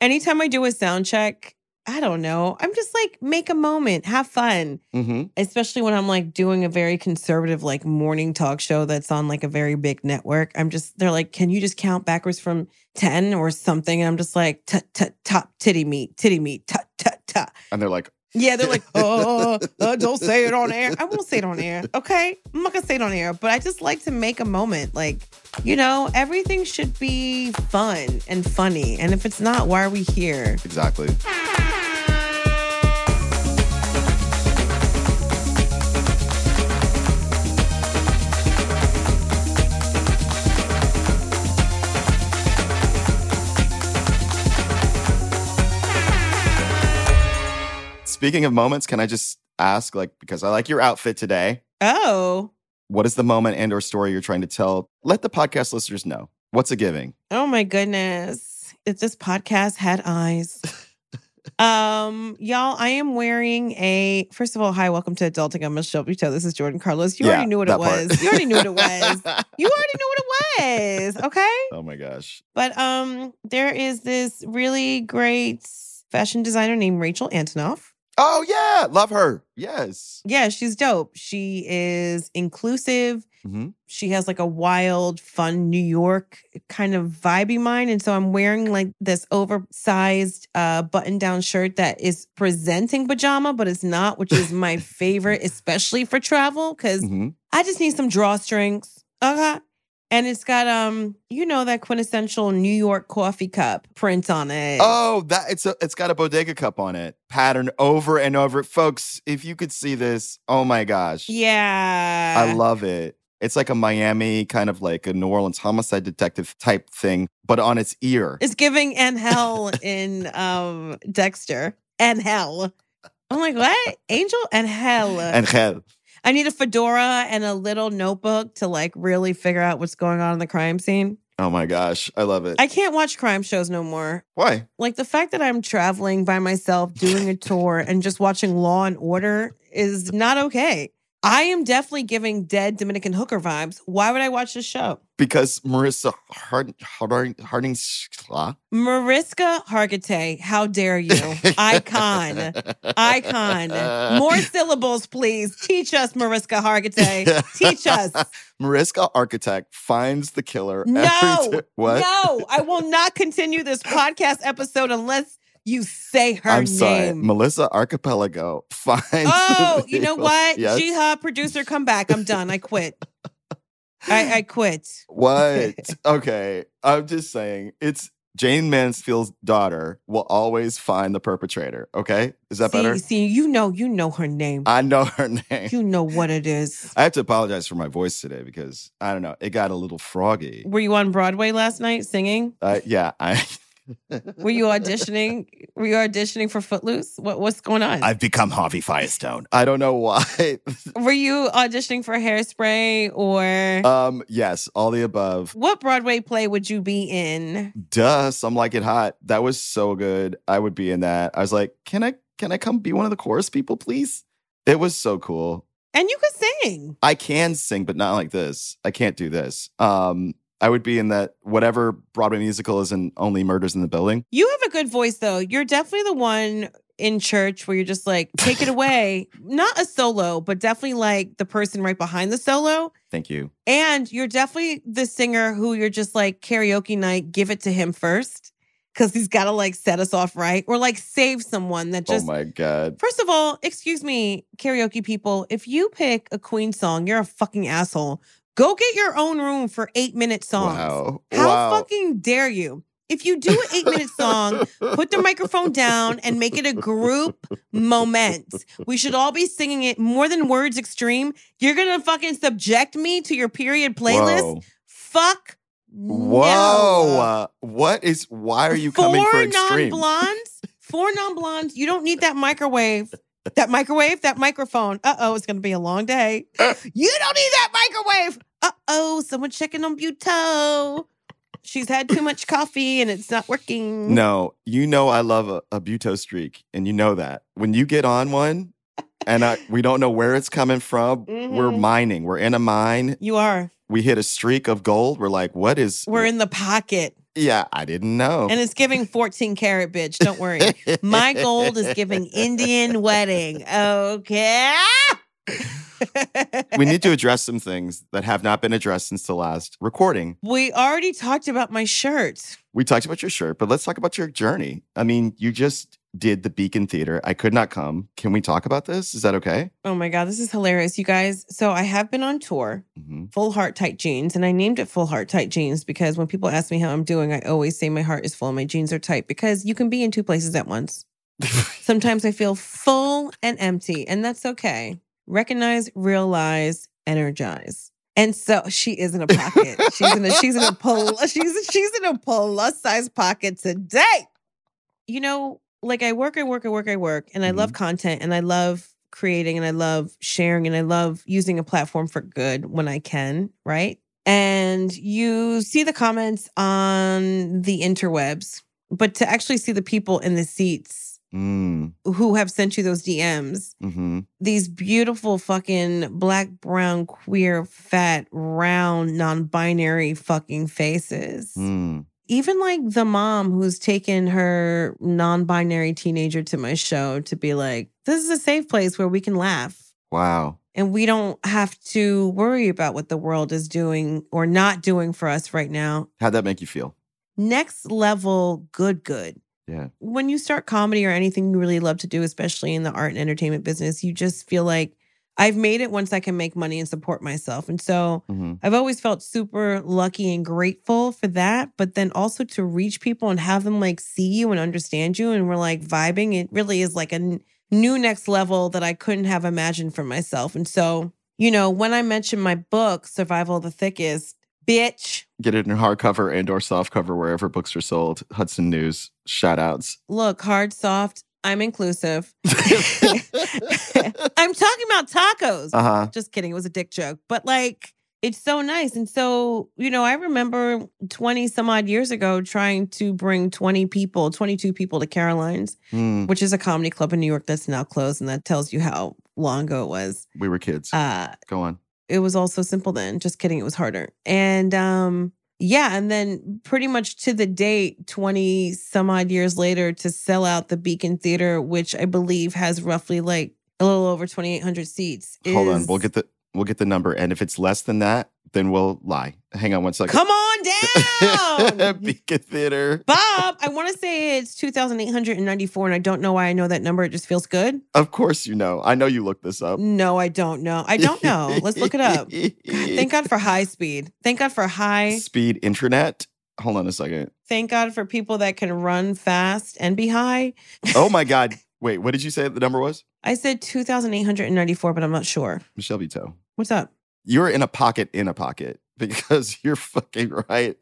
Anytime I do a sound check, I don't know. I'm just like, make a moment, have fun. Mm-hmm. Especially when I'm like doing a very conservative, like morning talk show that's on like a very big network. I'm just, they're like, can you just count backwards from 10 or something? And I'm just like, tut, tut, top titty meat, titty meat, tut, tut, tut. And they're like, Yeah, they're like, oh, uh, don't say it on air. I won't say it on air. Okay. I'm not going to say it on air, but I just like to make a moment. Like, you know, everything should be fun and funny. And if it's not, why are we here? exactly. Speaking of moments, can I just ask, like, because I like your outfit today, Oh, what is the moment and or story you're trying to tell? Let the podcast listeners know. What's a giving? oh my goodness. If this podcast had eyes. um, y'all, I am wearing a first of all, hi, welcome to Adulting. I'm Michelle Buteau. This is Jordan Carlos. You Yeah, already knew what it part. was. You already knew what it was. You already knew what it was. Okay. Oh my gosh. But um, there is this really great fashion designer named Rachel Antonoff. Oh yeah, love her. Yes. Yeah, she's dope. She is inclusive. Mhm. She has like a wild, fun New York kind of vibey mind. And so I'm wearing like this oversized uh, button down shirt that is presenting pajama, but it's not, which is my favorite, especially for travel, because Mhm. I just need some drawstrings. Okay. And it's got um, you know, that quintessential New York coffee cup print on it. Oh, that it's a it's got a bodega cup on it, patterned over and over. Folks, if you could see this, oh my gosh. yeah. I love it. It's like a Miami kind of like a New Orleans homicide detective type thing, but on its ear. It's giving and hell in um Dexter. And hell. I'm like, what? Angel and hell. and hell. I need a fedora and a little notebook to like really figure out what's going on in the crime scene. Oh my gosh, I love it. I can't watch crime shows no more. Why? Like the fact that I'm traveling by myself, doing a tour, and just watching Law and Order is not okay. I am definitely giving dead Dominican hooker vibes. Why would I watch this show? Because Marissa Hard Harding Harding Mariska Hargitay, how dare you? Icon. Icon. More syllables, please. Teach us, Mariska Hargitay. Teach us. Mariska Architect finds the killer. No. ti- what? No, I will not continue this podcast episode unless you say her I'm sorry. name. Melissa Archipelago finds. Oh, you know what? Yes. Jihad producer, come back. I'm done. I quit. I, I quit. What? okay. I'm just saying it's Jayne Mansfield's daughter will always find the perpetrator. Okay. Is that see, better? see, you know, you know her name. I know her name. you know what it is. I have to apologize for my voice today because I don't know. It got a little froggy. Were you on Broadway last night singing? Uh, yeah. I. Were you auditioning? Were you auditioning for Footloose? What what's going on? I've become Harvey Fierstein. I don't know why. Were you auditioning for Hairspray or um, yes, all the above. what Broadway play would you be in? Duh, some like it hot. That was so good. I would be in that. I was like, can I can I come be one of the chorus people, please? It was so cool. And you could sing. I can sing, but not like this. I can't do this. Um, I would be in that whatever Broadway musical is in Only Murders in the Building. You have a good voice though. You're definitely the one in church where you're just like, take it away. Not a solo, but definitely like the person right behind the solo. Thank you. And you're definitely the singer who you're just like karaoke night, give it to him first. Cause he's gotta like set us off right. Or like save someone that oh just oh my god. First of all, excuse me, karaoke people, if you pick a Queen song, you're a fucking asshole. Go get your own room for eight minute songs. Wow. How wow. fucking dare you? If you do an eight minute song, put the microphone down and make it a group moment. We should all be singing it more than words extreme. You're gonna fucking subject me to your period playlist? Whoa. Fuck Whoa. No. Uh, what is, why are you coming Four for extreme? non-blondes. Four non-blondes. You don't need that microwave. That microwave, that microphone. Uh oh, it's gonna be a long day. You don't need that microwave. Uh oh, someone's checking on Buteau. She's had too much coffee and it's not working. No, you know I love a, a Buteau streak, and you know that. When you get on one and I, we don't know where it's coming from, we're Mhm. mining. We're in a mine. You are. We hit a streak of gold. We're like, what is. We're in the pocket. Yeah, I didn't know. And it's giving 14 karat, bitch. Don't worry. My gold is giving Indian wedding. Okay. We need to address some things that have not been addressed since the last recording. We already talked about my shirt. We talked about your shirt, but let's talk about your journey. I mean, you just did the Beacon Theater. I could not come. Can we talk about this? Is that okay? Oh my God, this is hilarious, you guys. So I have been on tour, hmm full heart tight jeans, and I named it full heart tight jeans because when people ask me how I'm doing, I always say my heart is full and my jeans are tight because you can be in two places at once. Sometimes I feel full and empty, and that's okay. Recognize, realize, energize. And so she is in a pocket. She's in a she's in a pull she's she's in a plus size pocket today. You know, like I work, I work, I work, I work, and I love mm-hmm. content and I love creating and I love sharing and I love using a platform for good when I can, right? And you see the comments on the interwebs, but to actually see the people in the seats Mm, who have sent you those DMs. hmm These beautiful fucking black, brown, queer, fat, round, non binary fucking faces. Mm. Even like the mom who's taken her non binary teenager to my show to be like, this is a safe place where we can laugh. Wow. And we don't have to worry about what the world is doing or not doing for us right now. How'd that make you feel? Next level, good, good. Yeah. when you start comedy or anything you really love to do, especially in the art and entertainment business, you just feel like I've made it once I can make money and support myself. And so hmm I've always felt super lucky and grateful for that. But then also to reach people and have them like see you and understand you and we're like vibing, it really is like a n- new next level that I couldn't have imagined for myself. And so, you know, when I mentioned my book, Survival of the Thickest, bitch, Get it in hardcover and or softcover wherever books are sold. Hudson News. Shout outs. look, hard, soft, I'm inclusive. I'm talking about tacos. uh huh. Just kidding. It was a dick joke. But like, it's so nice. And so, you know, I remember 20 some odd years ago trying to bring 20 people, 22 people to Caroline's, Mm, which is a comedy club in New York that's now closed. And that tells you how long ago it was. we were kids. Uh, Go on. It was all so simple then. Just kidding. It was harder. And um, yeah, and then pretty much to the date, 20 some odd years later, to sell out the Beacon Theater, which I believe has roughly like a little over 2,800 seats. Hold on. We'll get the we'll get the number. And if it's less than that, then we'll lie. Hang on one second. Come on down. Beacon Theater. Bob, I want to say it's 2,894, and I don't know why I know that number. It just feels good. Of course you know. I know you looked this up. No, I don't know. I don't know. Let's look it up. God, thank God for high speed. Thank God for high. Speed internet. Hold on a second. Thank God for people that can run fast and be high. Oh my God. Wait, what did you say the number was? I said 2,894, but I'm not sure. Michelle Vito. What's up? You're in a pocket in a pocket because you're fucking right.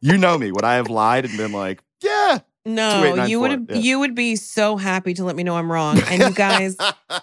you know me. Would I have lied and been like, yeah. No, you would yeah. you would be so happy to let me know I'm wrong. And you guys,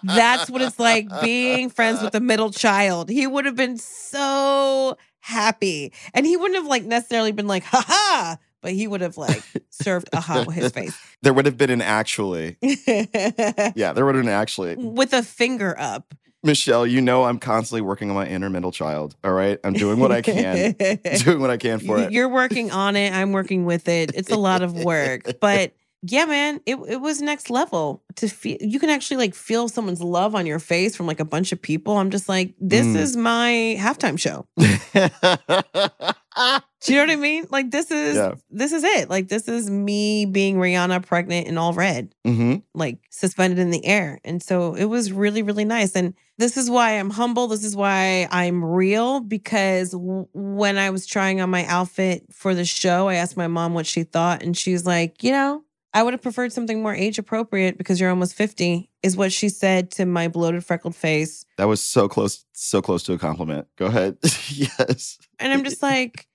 that's what it's like being friends with a middle child. He would have been so happy. And he wouldn't have like necessarily been like, ha ha, but he would have like served a hot with his face. There would have been an actually. Yeah, there would have been actually. with a finger up. Michelle, you know I'm constantly working on my inner middle child. All right. I'm doing what I can. doing what I can for it. You're working on it. I'm working with it. It's a lot of work, but yeah, man, it it was next level to feel. You can actually like feel someone's love on your face from like a bunch of people. I'm just like, this Mm. is my halftime show. Do you know what I mean? Like this is Yeah. this is it. Like this is me being Rihanna pregnant in all red, hmm like suspended in the air. And so it was really really nice. And this is why I'm humble. This is why I'm real because w- when I was trying on my outfit for the show, I asked my mom what she thought and she's like, "You know, I would have preferred something more age appropriate because you're almost 50, is what she said to my bloated, freckled face. That was so close, so close to a compliment. Go ahead. yes. And I'm just like,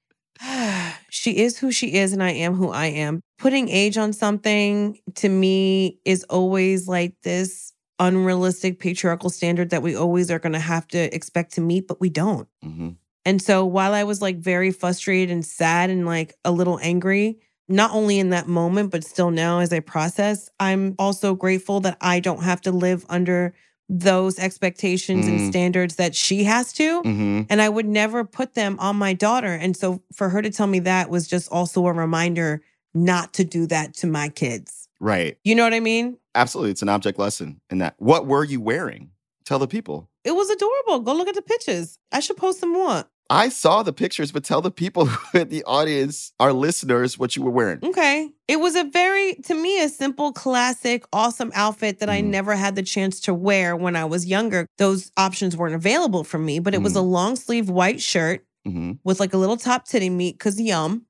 she is who she is, and I am who I am. Putting age on something to me is always like this unrealistic patriarchal standard that we always are going to have to expect to meet, but we don't. hmm And so while I was like very frustrated and sad and like a little angry, not only in that moment, but still now as I process, I'm also grateful that I don't have to live under those expectations and Mm. standards that she has to. hmm And I would never put them on my daughter. And so for her to tell me that was just also a reminder not to do that to my kids. Right. You know what I mean? Absolutely. It's an object lesson in that. What were you wearing? Tell the people. It was adorable. Go look at the pictures. I should post some more. I saw the pictures, but tell the people in the audience, our listeners, what you were wearing. Okay. It was a very, to me, a simple, classic, awesome outfit that I Mhm. never had the chance to wear when I was younger. Those options weren't available for me, but it was Mhm. a long sleeve white shirt hmm with like a little top titty meat because yum,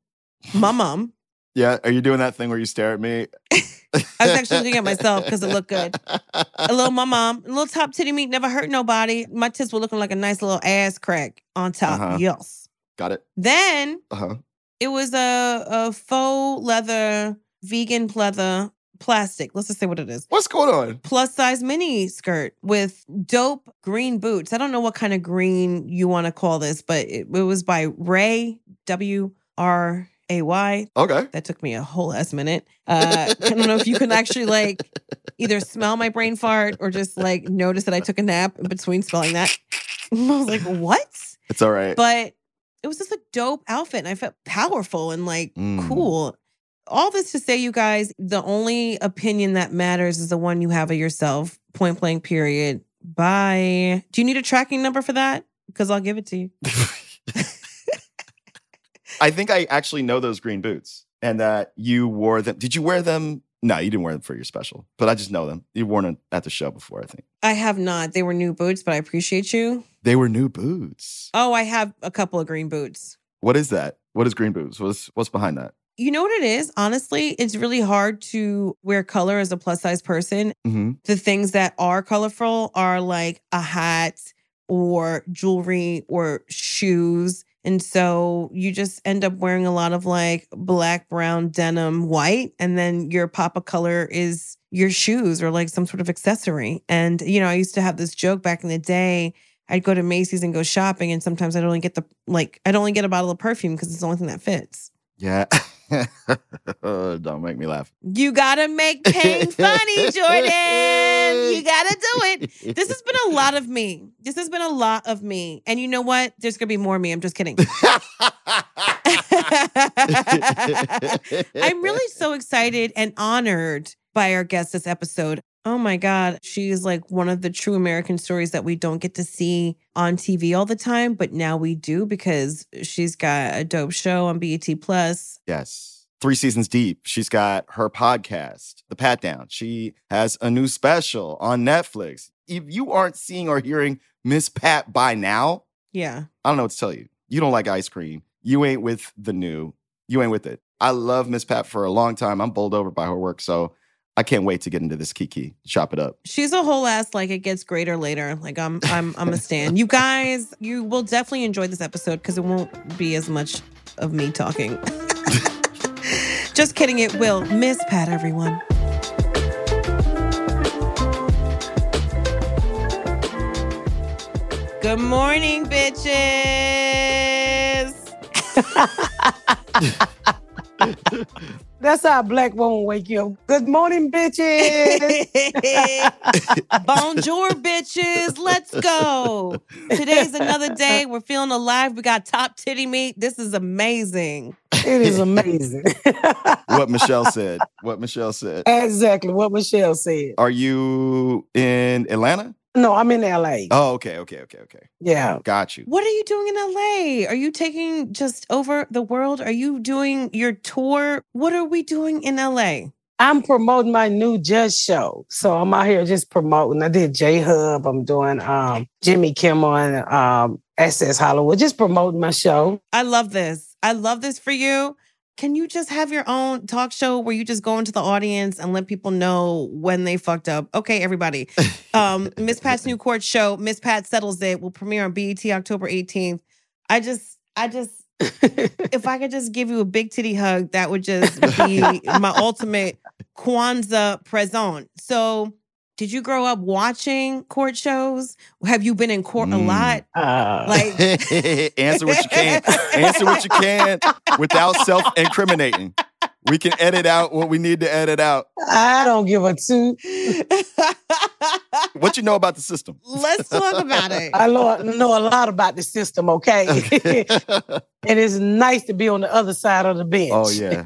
my mom. Yeah. Are you doing that thing where you stare at me? I was actually looking at myself because it looked good. A little my mom, a little top titty meat never hurt nobody. My tits were looking like a nice little ass crack on top. Uh-huh. Yes. Got it. Then Uh huh. it was a, a faux leather, vegan leather plastic. Let's just say what it is. What's going on? Plus size mini skirt with dope green boots. I don't know what kind of green you want to call this, but it, it was by Ray W R A Y. Okay. That took me a whole ass minute. Uh, I don't know if you can actually like either smell my brain fart or just like notice that I took a nap in between spelling that. I was like, what? It's all right. But it was just a dope outfit and I felt powerful and like Mm. cool. All this to say, you guys, the only opinion that matters is the one you have of yourself. Point blank, period. Bye. Do you need a tracking number for that? Because I'll give it to you. I think I actually know those green boots and that you wore them. Did you wear them? No, you didn't wear them for your special, but I just know them. You've worn them at the show before, I think. I have not. They were new boots, but I appreciate you. They were new boots. Oh, I have a couple of green boots. What is that? What is green boots? What's what's behind that? You know what it is? Honestly, it's really hard to wear color as a plus size person. hmm The things that are colorful are like a hat or jewelry or shoes. And so you just end up wearing a lot of like black, brown, denim, white. And then your pop of color is your shoes or like some sort of accessory. And, you know, I used to have this joke back in the day. I'd go to Macy's and go shopping, and sometimes I'd only get the like, I'd only get a bottle of perfume because it's the only thing that fits. Yeah. Don't make me laugh. You gotta make pain funny, Jordan. You gotta do it. This has been a lot of me. This has been a lot of me. And you know what? There's gonna be more of me. I'm just kidding. I'm really so excited and honored by our guest this episode. Oh my God. She's like one of the true American stories that we don't get to see on TV all the time, but now we do because she's got a dope show on BET Plus. Yes. Three seasons deep. She's got her podcast, The Pat Down. She has a new special on Netflix. If you aren't seeing or hearing Miss Pat by now, Yeah. I don't know what to tell you. You don't like ice cream. You ain't with the new. You ain't with it. I love Miss Pat for a long time. I'm bowled over by her work. So I can't wait to get into this Kiki. Chop it up. She's a whole ass like it gets greater later. Like I'm I'm I'm a stan. You guys, you will definitely enjoy this episode because it won't be as much of me talking. Just kidding, it will. Miss Pat, everyone. Good morning, bitches. That's how a black woman wake you up. Good morning, bitches. Bonjour, bitches. Let's go. Today's another day. We're feeling alive. We got top titty meat. This is amazing. it is amazing. What Michelle said. What Michelle said. exactly what Michelle said. Are you in Atlanta? No, I'm in LA. Oh, okay, okay, okay, okay. Yeah. Got you. What are you doing in LA? Are you taking just over the world? Are you doing your tour? What are we doing in LA? I'm promoting my new Just show. So I'm out here just promoting. I did J Hud. I'm doing um, Jimmy Kimmel and um, Access Hollywood, just promoting my show. I love this. I love this for you. Can you just have your own talk show where you just go into the audience and let people know when they fucked up? Okay, everybody. Um, Miss Pat's new court show, Miss Pat settles it, will premiere on BET October 18th. I just, I just, if I could just give you a big titty hug, that would just be my ultimate Kwanzaa present. So, did you grow up watching court shows? Have you been in court a Mm. lot? Uh, Like, Answer what you can. Answer what you can without self incriminating. We can edit out what we need to edit out. I don't give a two. What you know about the system? Let's talk about it. I know, know a lot about the system, okay? and it's nice to be on the other side of the bench. oh yeah.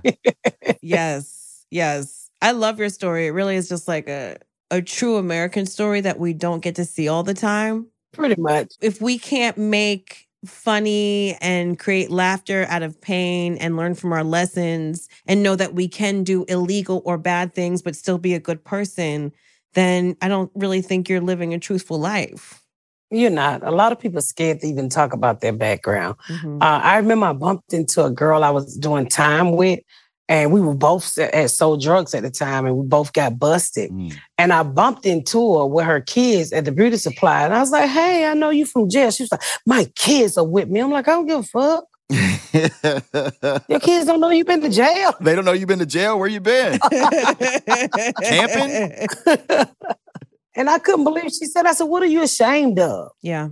yes, yes. I love your story. It really is just like a a true American story that we don't get to see all the time. Pretty much. If we can't make funny and create laughter out of pain and learn from our lessons and know that we can do illegal or bad things but still be a good person, then I don't really think you're living a truthful life. You're not. A lot of people are scared to even talk about their background. Mhm. Uh, I remember I bumped into a girl I was doing time with, and we were both had sold drugs at the time, and we both got busted. Mm. And I bumped into her with her kids at the beauty supply, and I was like, "Hey, I know you from jail." She was like, "My kids are with me." I'm like, "I don't give a fuck. Your kids don't know you've been to jail." they don't know you've been to jail. Where you been? Camping? and I couldn't believe she said, "I said, what are you ashamed of?" Yeah.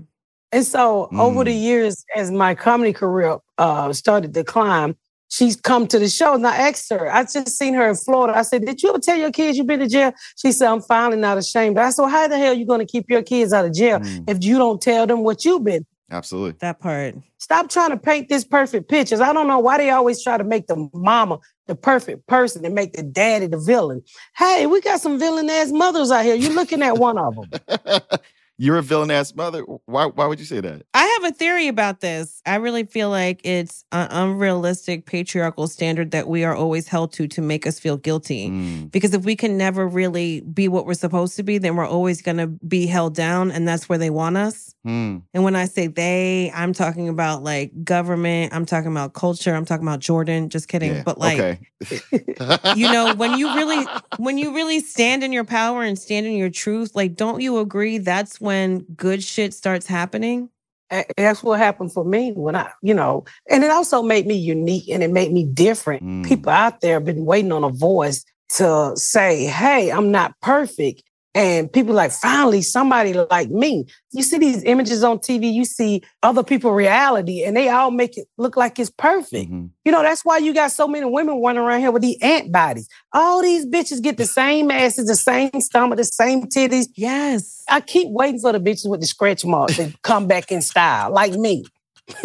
And so over the Mm. years, as my comedy career uh, started to climb, she's come to the show. And I asked her, I just seen her in Florida. I said, Did you ever tell your kids you've been to jail? She said, I'm finally not ashamed. I said, well, How the hell are you going to keep your kids out of jail Mm, if you don't tell them what you've been? absolutely. That part. Stop trying to paint this perfect pictures. I don't know why they always try to make the mama the perfect person and make the daddy the villain. Hey, we got some villain ass mothers out here. You're looking at one of them. You're a villain ass mother. Why? Why would you say that? I have a theory about this. I really feel like it's an unrealistic patriarchal standard that we are always held to to make us feel guilty. Mm, Because if we can never really be what we're supposed to be, then we're always going to be held down, and that's where they want us. mm. And when I say they, I'm talking about like government, I'm talking about culture, I'm talking about Jordan. Just kidding. Yeah, But like, okay. you know, when you really when you really stand in your power and stand in your truth, like, don't you agree that's when good shit starts happening? That's what happened for me when I, you know, and it also made me unique and it made me different. Mm. People out there have been waiting on a voice to say, hey, I'm not perfect. And people like, finally, somebody like me. You see these images on TV, you see other people reality, and they all make it look like it's perfect. Mhm. You know, that's why you got so many women running around here with these ant bodies. All these bitches get the same asses, the same stomach, the same titties. Yes. I keep waiting for the bitches with the scratch marks to come back in style, like me.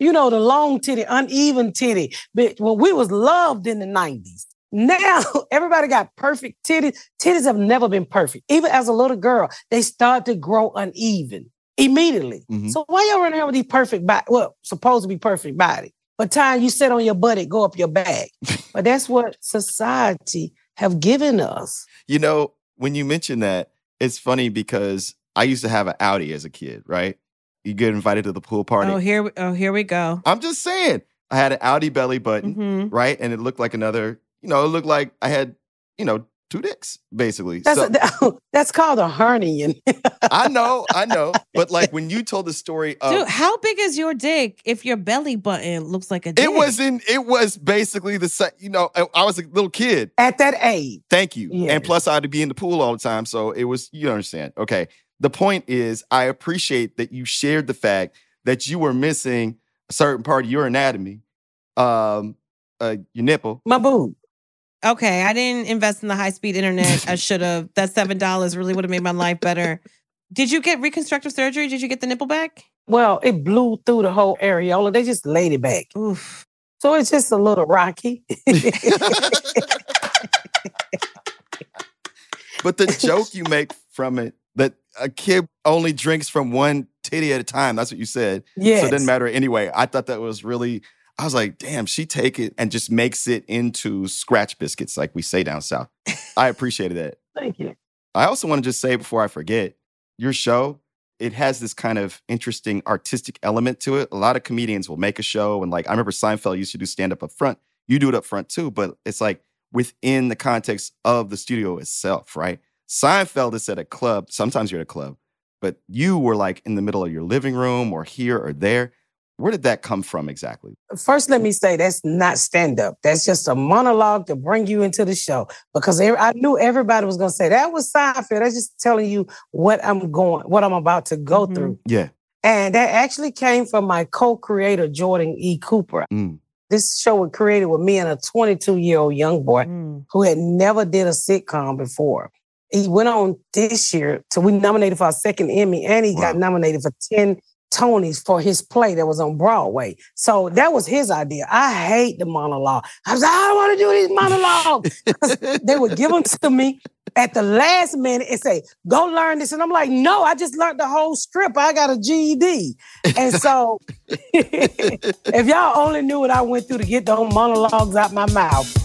you know, the long titty, uneven titty. But when we was loved in the 90s, now everybody got perfect titties. Titties have never been perfect. Even as a little girl, they start to grow uneven immediately. Mhm. So why y'all running around with these perfect body? Well, supposed to be perfect body. But time you sit on your butt, it go up your back. but that's what society have given us. You know, when you mention that, it's funny because I used to have an outie as a kid, right? You get invited to the pool party. Oh, here we oh, here we go. I'm just saying, I had an outie belly button, hmm right? And it looked like another, you know, it looked like I had, you know, two dicks, basically. That's so that's called a hernian. I know, I know. But like when you told the story of Dude, how big is your dick if your belly button looks like a dick? it wasn't it was basically the same, you know, I, I was a little kid. At that age, Thank you. Yes. And plus, I had to be in the pool all the time. So it was, you understand. Okay. The point is, I appreciate that you shared the fact that you were missing a certain part of your anatomy, um, uh, your nipple. my boob. Okay, I didn't invest in the high speed internet. I should have. That seven dollars really would have made my life better. Did you get reconstructive surgery? Did you get the nipple back? Well, it blew through the whole areola. They just laid it back. Oof. So it's just a little rocky. but the joke you make from it that a kid only drinks from one titty at a time. That's what you said. Yeah. So it didn't matter anyway. I thought that was really. I was like, damn, she take it and just makes it into scratch biscuits, like we say down south. I appreciated that. Thank you. I also want to just say before I forget, your show, it has this kind of interesting artistic element to it. A lot of comedians will make a show and like I remember Seinfeld used to do stand up up front. You do it up front too, but it's like within the context of the studio itself, right? Seinfeld is at a club. Sometimes you're at a club, but you were like in the middle of your living room or here or there. Where did that come from exactly? First, let me say that's not stand up. That's just a monologue to bring you into the show because I knew everybody was going to say that was Seinfeld. That's just telling you what I'm going, what I'm about to go Mhm. through. Yeah. And that actually came from my co-creator, Jordan E. Cooper. Mm. This show was created with me and a 22 year old young boy Mm. who had never did a sitcom before. He went on this year to we nominated for our second Emmy, and he got nominated for 10 Tonys for his play that was on Broadway. So that was his idea. I hate the monologue. I was like, I don't want to do these monologues. they would give them to me at the last minute and say, go learn this. And I'm like, no, I just learned the whole script. I got a GED. And so if y'all only knew what I went through to get those monologues out my mouth.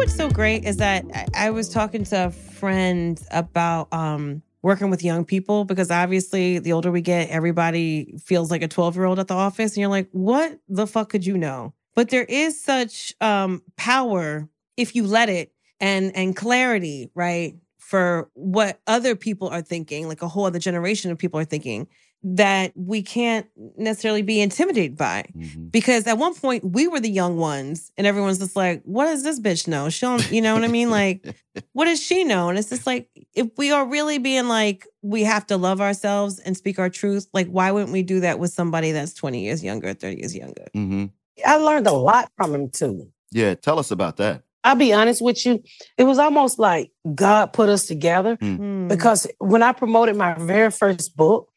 What's so great is that I- was talking to a friend about um, working with young people because obviously the older we get, everybody feels like a 12 year old at the office. And you're like, what the fuck could you know? But there is such um, power if you let it and and clarity, right? For what other people are thinking, like a whole other generation of people are thinking, that we can't necessarily be intimidated by Mhm. because at one point we were the young ones and everyone's just like what does this bitch know she don't you know what i mean like what does she know and it's just like if we are really being like we have to love ourselves and speak our truth like why wouldn't we do that with somebody that's 20 years younger 30 years younger Mhm. I learned a lot from him too. Yeah. Tell us about that. I'll be honest with you. It was almost like God put us together Hmm. because when I promoted my very first book,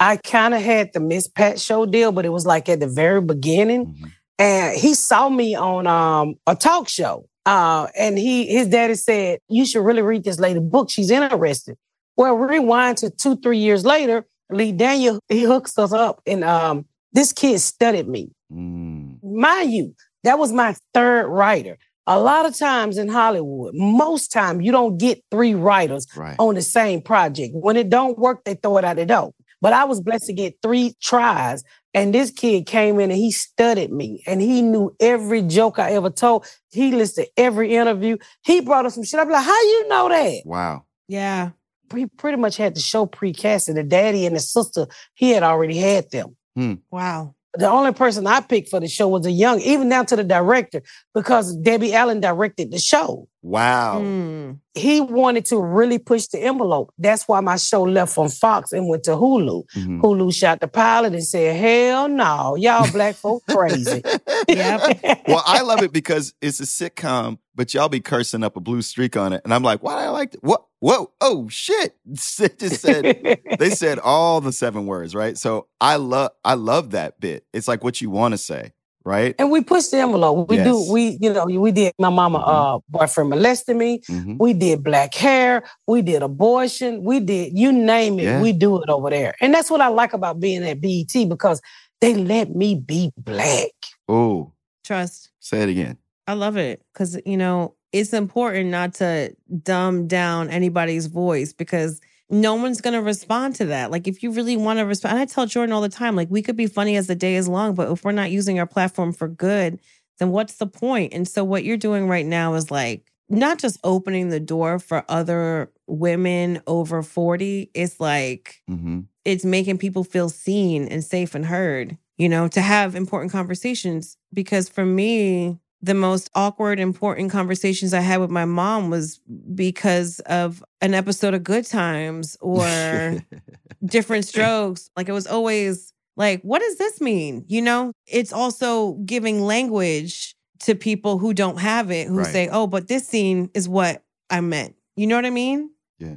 I kind of had the Miss Pat show deal, but it was like at the very beginning. Mhm. And he saw me on um, a talk show. Uh, and he his daddy said, You should really read this lady book. She's interested. Well, rewind to two, three years later, Lee Daniel, he hooks us up. And um, this kid studied me. Mm. mind you, that was my third writer. A lot of times in Hollywood, most time you don't get three writers Right. on the same project. When it don't work, they throw it out the door. But I was blessed to get three tries. And this kid came in and he studied me and he knew every joke I ever told. He listened to every interview. He brought us some shit. I'm like, how you know that? Wow. yeah He pretty much had the show pre-casted. The daddy and the sister, he had already had them. Hmm. wow the only person I picked for the show was a young, even down to the director, because Debbie Allen directed the show. Wow. Hmm. He wanted to really push the envelope. That's why my show left from Fox and went to Hulu. Mhm. Hulu shot the pilot and said, Hell no, y'all black folk crazy. Yep. well, I love it because it's a sitcom, but y'all be cursing up a blue streak on it, and I'm like, why do I like it? What? Whoa! Oh shit! It just said they said all the seven words, right? So I love I love that bit. It's like what you want to say, right? and we pushed the envelope. We Yes. do, we, you know, we did my mama Mhm. uh boyfriend molested me. Mhm. We did black hair. We did abortion. We did you name it. Yeah. We do it over there. And that's what I like about being at BET because they let me be black. Oh, trust say it again. I love it because you know it's important not to dumb down anybody's voice because no one's gonna respond to that. Like if you really want to respond, and I tell Jordan all the time, like we could be funny as the day is long, but if we're not using our platform for good, then what's the point? And so what you're doing right now is like not just opening the door for other women over 40, it's like hmm it's making people feel seen and safe and heard, you know, to have important conversations. Because for me, the most awkward, important conversations I had with my mom was because of an episode of Good Times or Diff'rent Strokes. Like it was always like, what does this mean? You know, it's also giving language to people who don't have it, who Right. say, oh, but this scene is what I meant. You know what I mean? Yeah.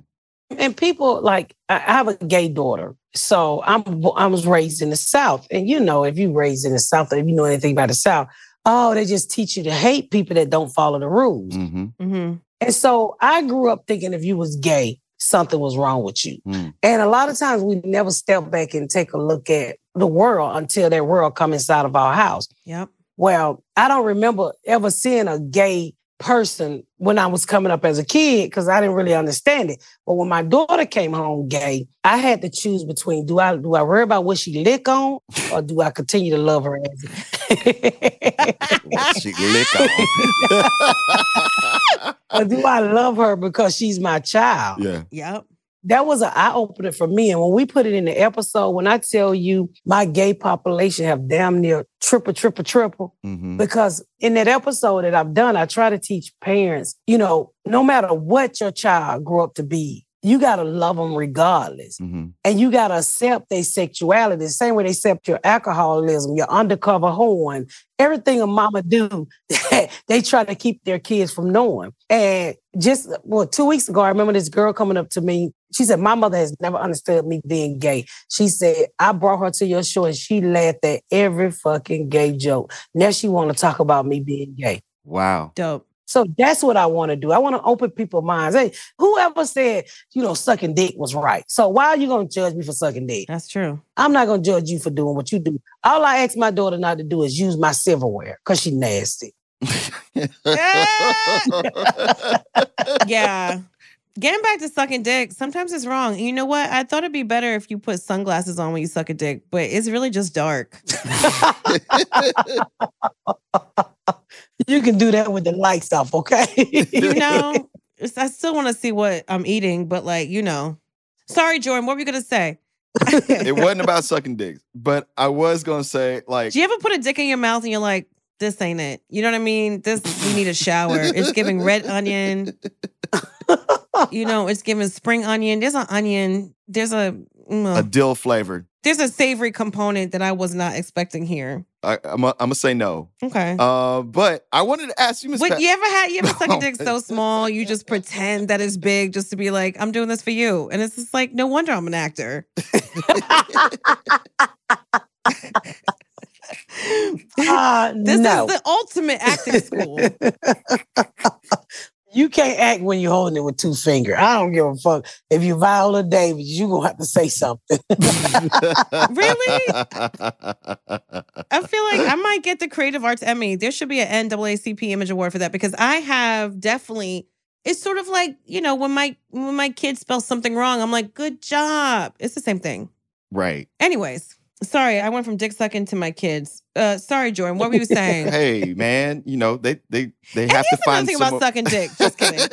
And people like I I have a gay daughter. So I'm I was raised in the South. And you know, if you raised in the South, if you know anything about the South, oh, they just teach you to hate people that don't follow the rules. hmm Mm-hmm. And so I grew up thinking if you was gay, something was wrong with you. Mm. And a lot of times we never step back and take a look at the world until that world come inside of our house. Yep. Well, I don't remember ever seeing a gay person when I was coming up as a kid because I didn't really understand it. But when my daughter came home gay, I had to choose between do I do I worry about what she lick on or do I continue to love her as What she lick on. or do I love her because she's my child? yeah. Yep. That was an eye opener for me. And when we put it in the episode, when I tell you my gay population have damn near triple, triple, triple, hmm because in that episode that I've done, I try to teach parents, you know, no matter what your child grew up to be, you got to love them regardless. hmm And you got to accept their sexuality the same way they accept your alcoholism, your undercover horn, everything a mama do, they try to keep their kids from knowing. And just, well, two weeks ago, I remember this girl coming up to me. She said, my mother has never understood me being gay. She said, I brought her to your show and she laughed at every fucking gay joke. Now she want to talk about me being gay. Wow. Dope. So that's what I want to do. I want to open people's minds. Hey, whoever said, you know, sucking dick was right. So why are you going to judge me for sucking dick? That's true. I'm not going to judge you for doing what you do. All I ask my daughter not to do is use my silverware because she nasty. Yeah. Getting back to sucking dick, sometimes it's wrong. You know what? I thought it'd be better if you put sunglasses on when you suck a dick, but it's really just dark. You can do that with the lights off, okay? You know, I still want to see what I'm eating, but like, you know. Sorry, Jordan, what were you going to say? it wasn't about sucking dicks, but I was gonna say like Do you ever put a dick in your mouth and you're like, this ain't it? You know what I mean? This, we need a shower. It's giving red onion. You know, it's giving spring onion. There's an onion. There's a, mm, a dill flavored. there's a savory component that I was not expecting here. I, I'm I'm gonna say no. Okay. Uh, but I wanted to ask you, Miss. What Pat- you ever had? You ever suck a dick so small you just pretend that it's big just to be like, I'm doing this for you, and it's just like, no wonder I'm an actor. Uh, This no. is the ultimate acting school. You can't act when you're holding it with two fingers. I don't give a fuck. If you Viola Davis, you going to have to say something. Really? I feel like I might get the Creative Arts Emmy. There should be an NAACP Image Award for that because I have definitely. It's sort of like you know when my when my kid spells something wrong, I'm like, good job. It's the same thing. right. Anyways, sorry, I went from dick sucking to my kids. Uh, sorry, Jordan. What were you saying? Hey, man, you know they they they And have to here's another find thing someone- about sucking dick. Just kidding.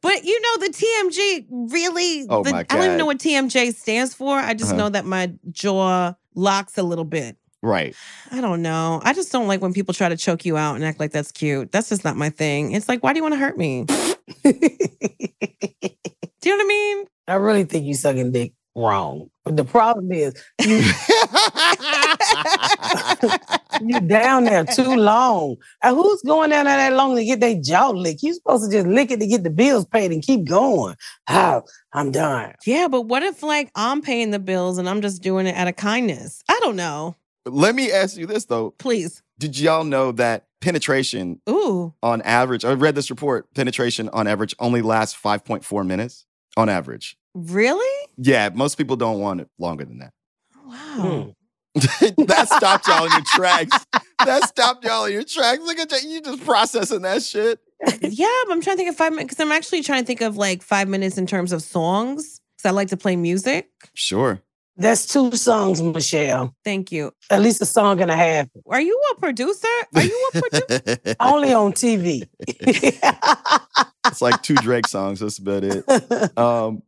But you know, the TMJ really. Oh the- my I don't even know what TMJ stands for. I just Uh-huh. know that my jaw locks a little bit. right. I don't know. I just don't like when people try to choke you out and act like that's cute. That's just not my thing. It's like, why do you want to hurt me? Do you know what I mean? I really think you sucking dick wrong. But the problem is you you down there too long. And who's going down there that long to get their jaw licked? You supposed to just lick it to get the bills paid and keep going. How I'm done. Yeah, but what if like I'm paying the bills and I'm just doing it out of kindness? I don't know. Let me ask you this though: Please. Did y'all know that penetration Ooh. on average? I read this report. Penetration on average only lasts five point four minutes on average. Really? Yeah, most people don't want it longer than that. Wow. Hmm. that stopped y'all in your tracks. That stopped y'all in your tracks. Look at that. You just processing that shit. Yeah, but I'm trying to think of five minutes because I'm actually trying to think of like five minutes in terms of songs because I like to play music. Sure. That's two songs, Michelle. Thank you. At least a song and a half. Are you a producer? Are you a producer? Only on TV. it's like two Drake songs. That's about it. Um,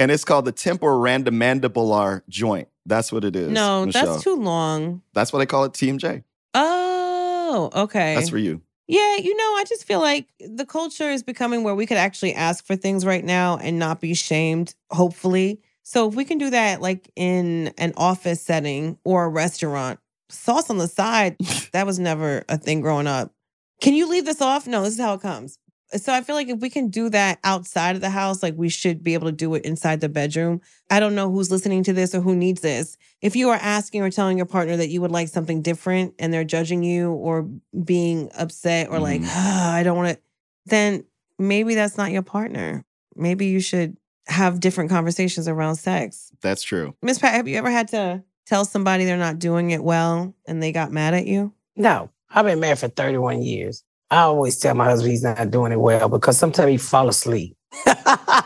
and it's called the temporomandibular joint. That's what it is. no, Michelle. that's too long. That's what they call it. TMJ. Oh, okay. That's for you. Yeah, you know, I just feel like the culture is becoming where we could actually ask for things right now and not be shamed, hopefully. So if we can do that like in an office setting or a restaurant, sauce on the side, that was never a thing growing up. Can you leave this off? No, this is how it comes. So I feel like if we can do that outside of the house, like we should be able to do it inside the bedroom. I don't know who's listening to this or who needs this. If you are asking or telling your partner that you would like something different and they're judging you or being upset or like, Mhm. ah, I don't want to, then maybe that's not your partner. Maybe you should have different conversations around sex. That's true. Miss Pat, have you ever had to tell somebody they're not doing it well and they got mad at you? No, I've been married for 31 years. I always tell my husband he's not doing it well because sometimes he fall asleep.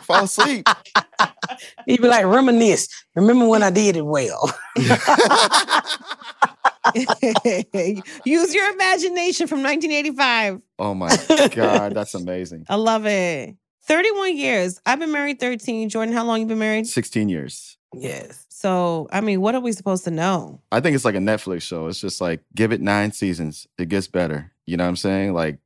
Fall asleep. he be like, reminisce. Remember when I did it well. Use your imagination from 1985. oh my God, that's amazing. I love it. 31 years. I've been married 13. Jordan, how long you been married? 16 years. yes. So, I mean, what are we supposed to know? I think it's like a Netflix show. It's just like give it nine seasons, it gets better. You know what I'm saying? Like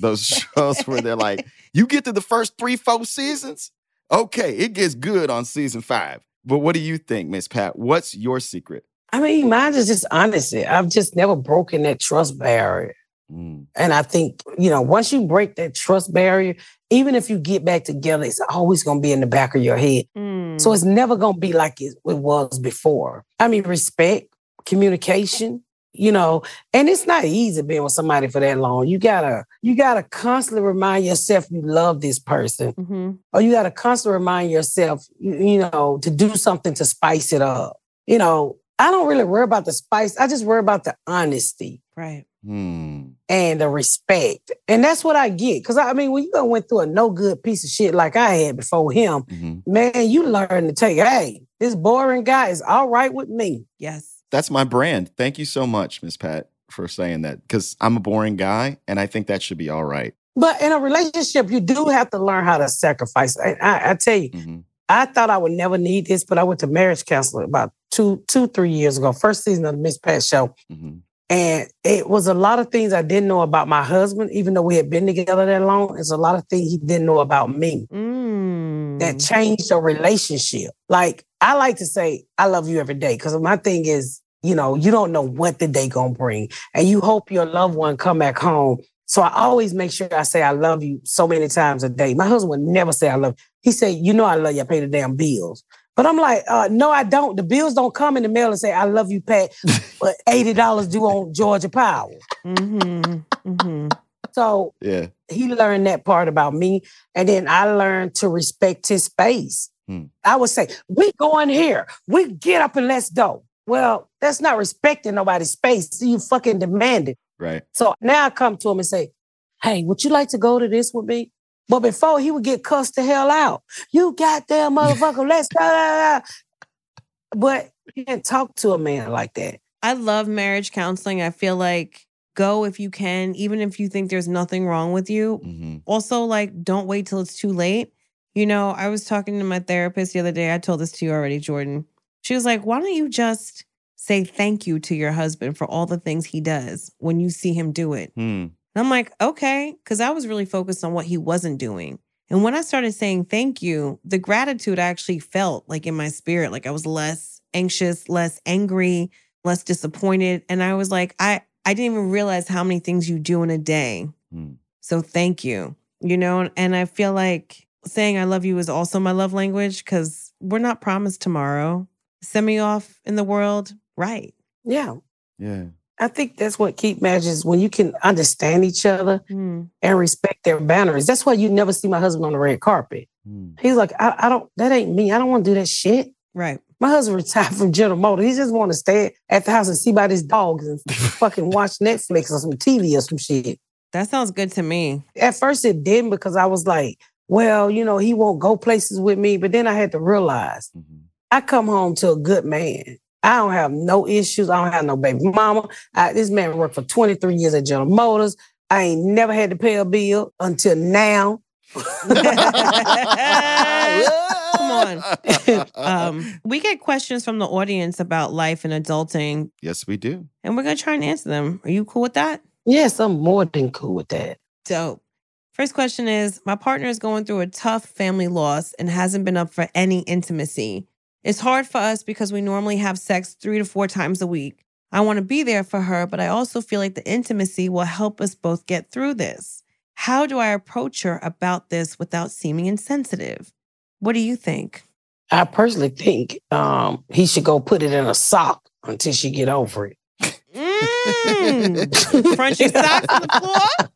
those shows where they're like, you get to the first three, four seasons, okay, it gets good on season five. But what do you think, Miss Pat? What's your secret? I mean, mine is just honesty. I've just never broken that trust barrier. Mm, And I think, you know, once you break that trust barrier, even if you get back together, it's always going to be in the back of your head. Mm. So it's never going to be like it, it was before. I mean, respect, communication, you know, and it's not easy being with somebody for that long. You gotta, you gotta constantly remind yourself you love this person, Mhm. or you gotta constantly remind yourself, you, you know, to do something to spice it up. You know, I don't really worry about the spice. I just worry about the honesty Right. hmm. And the respect. And that's what I get. Cause I mean, when you done went through a no good piece of shit like I had before him, Mhm. man, you learn to take, hey, this boring guy is all right with me. Yes. That's my brand. Thank you so much, Miss Pat, for saying that. Because I'm a boring guy, and I think that should be all right. But in a relationship, you do have to learn how to sacrifice. I, I, I tell you, Mhm. I thought I would never need this, but I went to marriage counselor about two, two, three years ago, first season of the Miss Pat show. Mhm. And it was a lot of things I didn't know about my husband, even though we had been together that long. It's a lot of things he didn't know about me Mm. that changed the relationship. Like I like to say, I love you every day. Cause my thing is, you know, you don't know what the day gonna bring. And you hope your loved one come back home. So I always make sure I say I love you so many times a day. My husband would never say I love you. He said, you know I love you, I pay the damn bills. But I'm like, uh, no, I don't. The bills don't come in the mail and say, I love you, Pat, but $80 due on Georgia Power. Mm-hmm. Mm-hmm. So Yeah. he learned that part about me. And then I learned to respect his space. Hmm. I would say, we going here. We get up and let's go. Well, that's not respecting nobody's space. You fucking demand it. Right. So now I come to him and say, hey, would you like to go to this with me? But before he would get cussed the hell out. You goddamn motherfucker, let's go. But you can't talk to a man like that. I love marriage counseling. I feel like go if you can, even if you think there's nothing wrong with you. hmm Also, like, don't wait till it's too late. You know, I was talking to my therapist the other day. I told this to you already, Jordan. She was like, why don't you just say thank you to your husband for all the things he does when you see him do it? Hmm. And I'm like, okay, because I was really focused on what he wasn't doing. And when I started saying thank you, the gratitude I actually felt like in my spirit, like I was less anxious, less angry, less disappointed. And I was like, I, I didn't even realize how many things you do in a day. Hmm. So thank you. You know, and I feel like saying I love you is also my love language because we're not promised tomorrow. Send me off in the world, right? Yeah. Yeah. I think that's what keep marriages when you can understand each other Hmm. and respect their boundaries. That's why you never see my husband on the red carpet. Hmm. He's like, I, I don't, that ain't me. I don't want to do that shit. Right. My husband retired from General Motors. He just want to stay at the house and see about his dogs and fucking watch Netflix or some TV or some shit. That sounds good to me. At first it didn't because I was like, well, you know, he won't go places with me. But then I had to realize Mhm. I come home to a good man. I don't have no issues. I don't have no baby mama. I, this man worked for 23 years at General Motors. I ain't never had to pay a bill until now. Come on. Um, we get questions from the audience about life and adulting, yes, we do. and we're gonna try and answer them. Are you cool with that? Yes, I'm more than cool with that. Dope. First question is My partner is going through a tough family loss and hasn't been up for any intimacy. It's hard for us because we normally have sex three to four times a week. I want to be there for her, but I also feel like the intimacy will help us both get through this. How do I approach her about this without seeming insensitive? What do you think? I personally think um, he should go put it in a sock until she get over it. Mm. Your socks on the floor?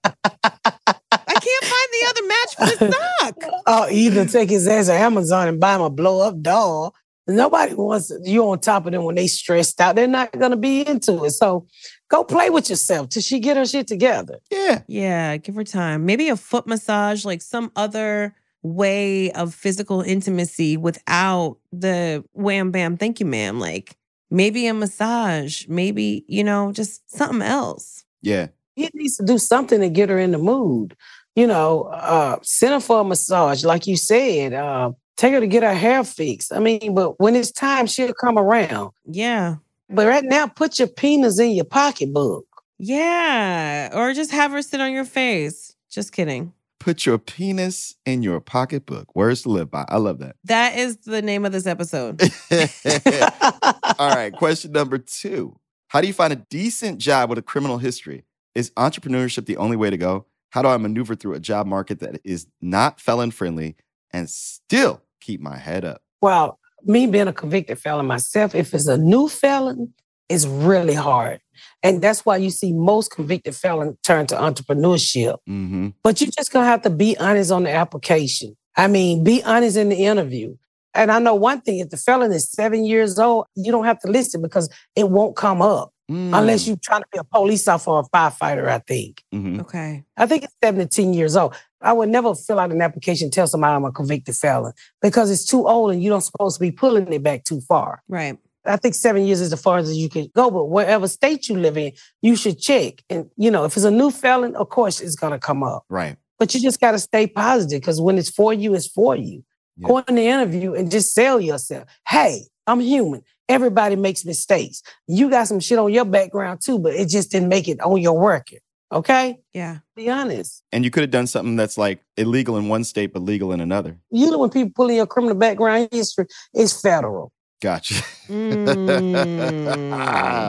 I can't find the other match for the sock. Or either take his ass to Amazon and buy him a blow up doll Nobody wants you on top of them when they stressed out. They're not gonna be into it. So go play with yourself till she get her shit together. Yeah. Yeah, give her time. Maybe a foot massage, like some other way of physical intimacy without the wham bam, thank you, ma'am. Like maybe a massage, maybe, you know, just something else. Yeah. He needs to do something to get her in the mood. You know, uh, send her for a massage, like you said. Uh, take her to get her hair fixed. I mean, but when it's time, she'll come around. Yeah. But right now, put your penis in your pocketbook. Yeah. Or just have her sit on your face. Just kidding. Put your penis in your pocketbook. Words to live by. I love that. That is the name of this episode. All right. Question number two How do you find a decent job with a criminal history? Is entrepreneurship the only way to go? How do I maneuver through a job market that is not felon friendly and still keep my head up? Well, me being a convicted felon myself, if it's a new felon, it's really hard. And that's why you see most convicted felons turn to entrepreneurship. Mm-hmm. But you're just gonna have to be honest on the application. I mean, be honest in the interview. And I know one thing: if the felon is seven years old, you don't have to list it because it won't come up unless you're trying to be a police officer or a firefighter. I think. Mm-hmm. Okay. I think it's seven to ten years old. I would never fill out an application and tell somebody I'm a convicted felon because it's too old and you don't supposed to be pulling it back too far. Right. I think seven years is the farthest you can go, but wherever state you live in, you should check. And you know, if it's a new felon, of course it's gonna come up. Right. But you just gotta stay positive because when it's for you, it's for you. Yeah. Go in the interview and just sell yourself. Hey, I'm human. Everybody makes mistakes. You got some shit on your background too, but it just didn't make it on your record. Okay? Yeah. Be honest. And you could have done something that's like illegal in one state but legal in another. You know when people pull in your criminal background history, it's federal. Gotcha. Mm.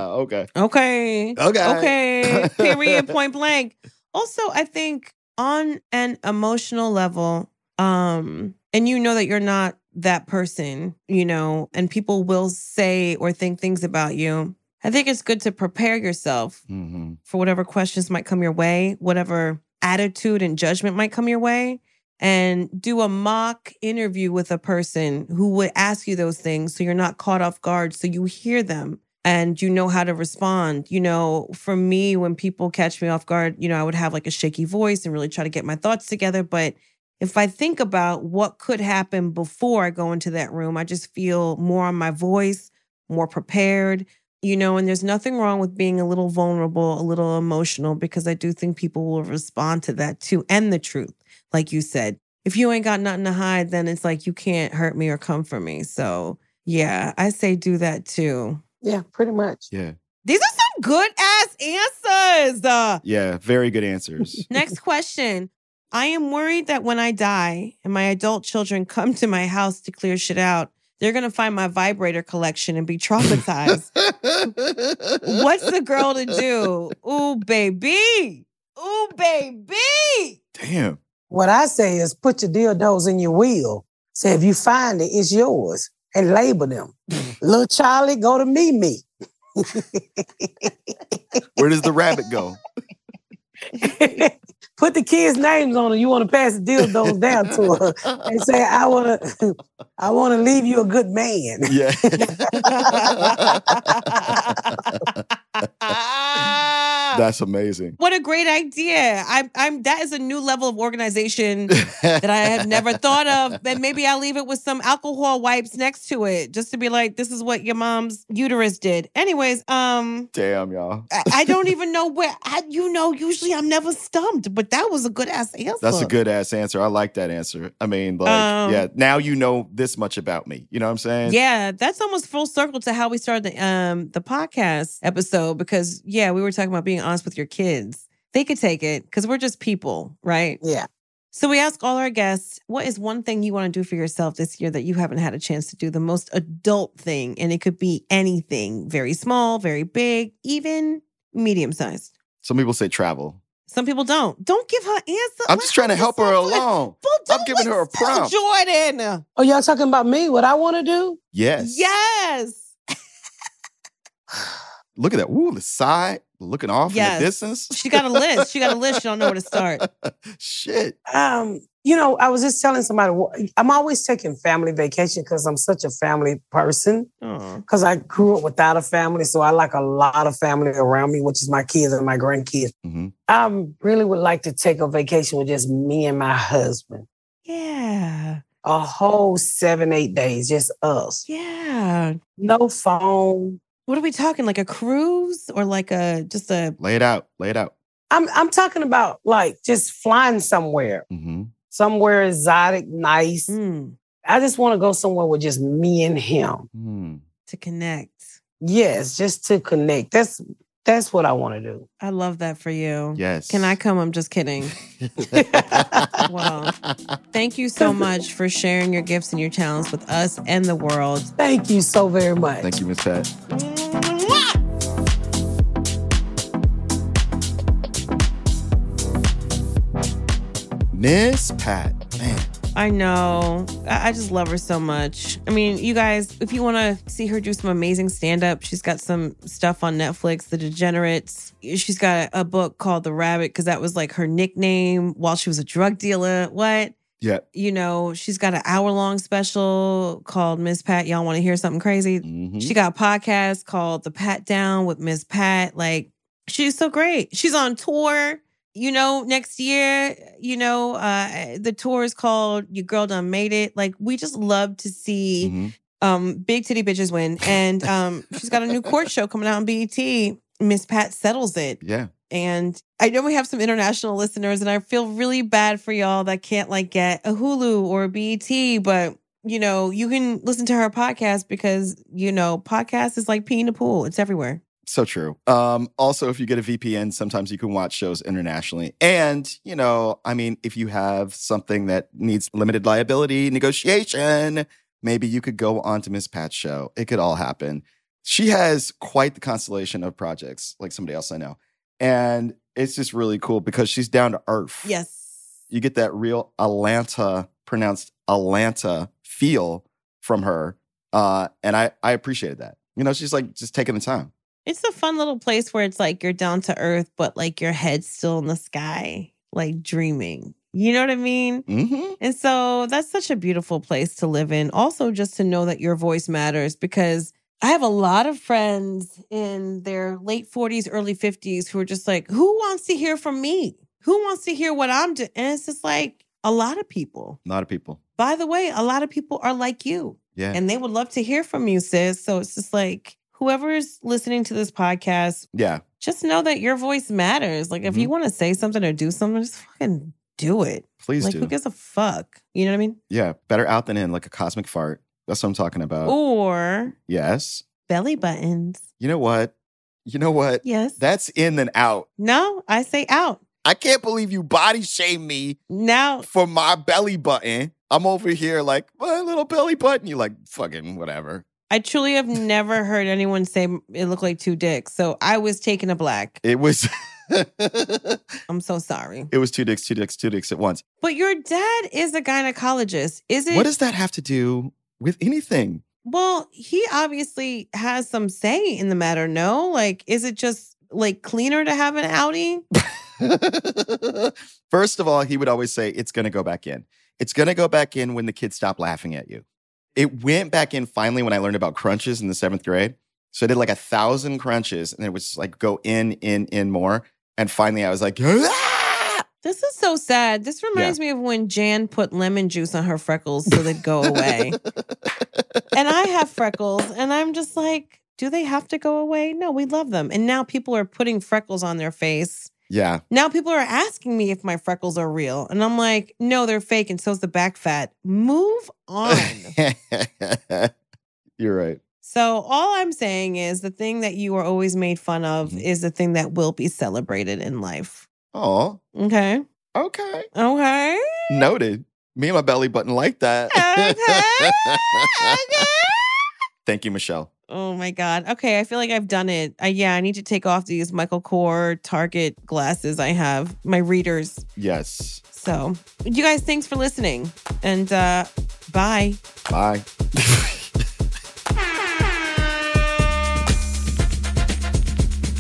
okay. Okay. Okay. Okay. Period. Point blank. Also, I think on an emotional level, um, and you know that you're not that person, you know, and people will say or think things about you. I think it's good to prepare yourself Mm-hmm. for whatever questions might come your way, whatever attitude and judgment might come your way, and do a mock interview with a person who would ask you those things so you're not caught off guard, so you hear them and you know how to respond. You know, for me, when people catch me off guard, you know, I would have like a shaky voice and really try to get my thoughts together. But if I think about what could happen before I go into that room, I just feel more on my voice, more prepared you know, and there's nothing wrong with being a little vulnerable, a little emotional, because I do think people will respond to that too. And the truth, like you said, if you ain't got nothing to hide, then it's like you can't hurt me or come for me. So, yeah, I say do that too. Yeah, pretty much. Yeah. These are some good ass answers. Uh, Yeah. Very good answers. next question. I am worried that when I die and my adult children come to my house to clear shit out, they're going to find my vibrator collection and be traumatized. What's the girl to do? Ooh, baby. Ooh, baby. Damn. What I say is put your dildos in your wheel. Say if you find it, it's yours. And label them. Little Charlie, go to Mimi. Where does the rabbit go? Put the kids' names on it. You want to pass the deal dildos down to her and say, I want to, I want to leave you a good man. Yeah. That's amazing. what a great idea. I'm I'm that is a new level of organization that I have never thought of. And maybe I'll leave it with some alcohol wipes next to it, just to be like, this is what your mom's uterus did. Anyways, um, Damn, y'all. I, I don't even know where I, you know, usually I'm never stumped, but that was a good ass answer. That's a good ass answer. I like that answer. I mean, like, Um, yeah, now you know this much about me. You know what I'm saying? Yeah, that's almost full circle to how we started the um the podcast episode because yeah, we were talking about being honest with your kids. They could take it because we're just people, right? Yeah. So we ask all our guests, what is one thing you want to do for yourself this year that you haven't had a chance to do? The most adult thing. And it could be anything, very small, very big, even medium sized. Some people say travel. Some people don't. Don't give her answer. I'm just trying to help her along. I'm giving her a prompt. Jordan. Oh, y'all talking about me? What I want to do? Yes. Yes. Look at that. Ooh, the side looking off Yes. in the distance. She got a list. She got a list. She don't know where to start. Shit. Um, you know, I was just telling somebody, I'm always taking family vacation because I'm such a family person. Aw. Because I grew up without a family, so I like a lot of family around me, which is my kids and my grandkids. hmm I really would like to take a vacation with just me and my husband. Yeah. A whole seven, eight days, just us. Yeah. No phone. What are we talking? Like a cruise or like a just a Lay it out. Lay it out. I'm I'm talking about like just flying somewhere, hmm somewhere exotic, nice. mm, I just want to go somewhere with just me and him. Hmm. to connect? Yes, just to connect. That's that's what I want to do. I love that for you. Yes. Can I come? I'm just kidding. well, Thank you so much for sharing your gifts and your talents with us and the world. Thank you so very much. Thank you, Miss Pat. Miss Pat, man. I know. I I just love her so much. I mean, you guys, if you want to see her do some amazing stand up, she's got some stuff on Netflix, The Degenerates. She's got a book called The Rabbit because that was like her nickname while she was a drug dealer. What? Yeah. You know, she's got an hour long special called Miss Pat. Y'all want to hear something crazy? Mhm. She got a podcast called The Pat Down with Miss Pat. Like, she's so great. She's on tour. You know, next year, you know, uh, the tour is called Your Girl Done Made It. Like, we just love to see Mhm. um big titty bitches win. And um she's got a new court show coming out on BET. Miss Pat settles it. Yeah. And I know we have some international listeners, and I feel really bad for y'all that can't like get a Hulu or a BET, but you know, you can listen to her podcast because you know, podcast is like peeing in a pool. It's everywhere. So true. Um, also, if you get a VPN, sometimes you can watch shows internationally. And, you know, I mean, if you have something that needs limited liability negotiation, maybe you could go on to Miss Pat's show. It could all happen. She has quite the constellation of projects, like somebody else I know. And it's just really cool because she's down to earth. Yes. You get that real Atlanta, pronounced Atlanta feel from her. Uh, and I, I appreciated that. You know, she's like just taking the time. It's a fun little place where it's like you're down to earth, but like your head's still in the sky, like dreaming. You know what I mean? hmm And so that's such a beautiful place to live in. Also, just to know that your voice matters because I have a lot of friends in their late 40s, early 50s who are just like, who wants to hear from me? Who wants to hear what I'm doing? And it's just like a lot of people. A lot of people. By the way, a lot of people are like you Yeah. and they would love to hear from you, sis. So it's just like, whoever's listening to this podcast, yeah. just know that your voice matters. Like, if you mm-hmm. want to say something or do something, just fucking do it. Please like, do. who gives a fuck? You know what I mean? yeah. Better out than in, like a cosmic fart. That's what I'm talking about. Or Yes. belly buttons. You know what? You know what? Yes. That's in and out. no, I say out. I can't believe you body shame me Now, for my belly button. I'm over here like, my little belly button. You like, fucking whatever. I truly have never heard anyone say it looked like two dicks. So I was taken aback. It was, I'm so sorry. it was two dicks, two dicks, two dicks at once. But your dad is a gynecologist. Is it? What does that have to do with anything? well, he obviously has some say in the matter. No, like, is it just like cleaner to have an outie? First of all, he would always say, it's going to go back in. It's going to go back in when the kids stop laughing at you. It went back in finally when I learned about crunches in the seventh grade. So I did like a thousand crunches and it was like go in, in, in more. And finally I was like, "Ah!" This is so sad. This reminds me of when Jan put lemon juice on her freckles so they'd go away. and I have freckles, and I'm just like, do they have to go away? No, we love them. And now people are putting freckles on their face. Yeah. Now people are asking me if my freckles are real. And I'm like, no, they're fake. And so's the back fat. Move on. You're right. so all I'm saying is the thing that you are always made fun of Mhm. is the thing that will be celebrated in life. Oh, Okay. okay. Okay. Noted. Me and my belly button like that. Okay. okay. Thank you, Michelle. Oh my God. Okay. I feel like I've done it. I, yeah, I need to take off these Michael Kors Target glasses I have, my readers. Yes. So, you guys, thanks for listening. And uh, bye. Bye.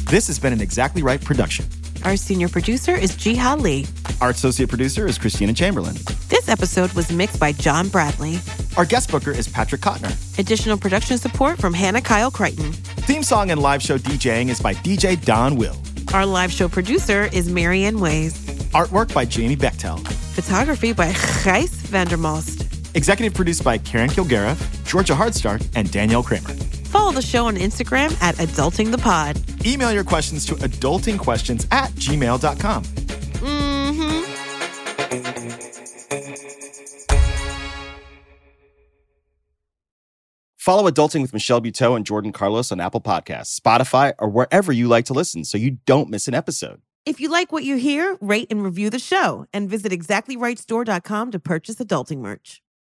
This has been an Exactly Right production. Our senior producer is Jiha Lee. Our associate producer is Christina Chamberlain. This episode was mixed by John Bradley. Our guest booker is Patrick Kottner. Additional production support from Hannah Kyle Crichton. Theme song and live show DJing is by DJ Don Will. Our live show producer is Marianne Ways. Artwork by Jamie Bechtel. Photography by Gijs Vandermost. Executive produced by Karen Kilgariff, Georgia Hardstark, and Danielle Kramer. Follow the show on Instagram at Adulting the Pod. Email your questions to adultingquestions at gmail.com. Mm-hmm. Follow Adulting with Michelle Buteau and Jordan Carlos on Apple Podcasts, Spotify, or wherever you like to listen so you don't miss an episode. If you like what you hear, rate and review the show and visit exactlyrightstore.com to purchase adulting merch.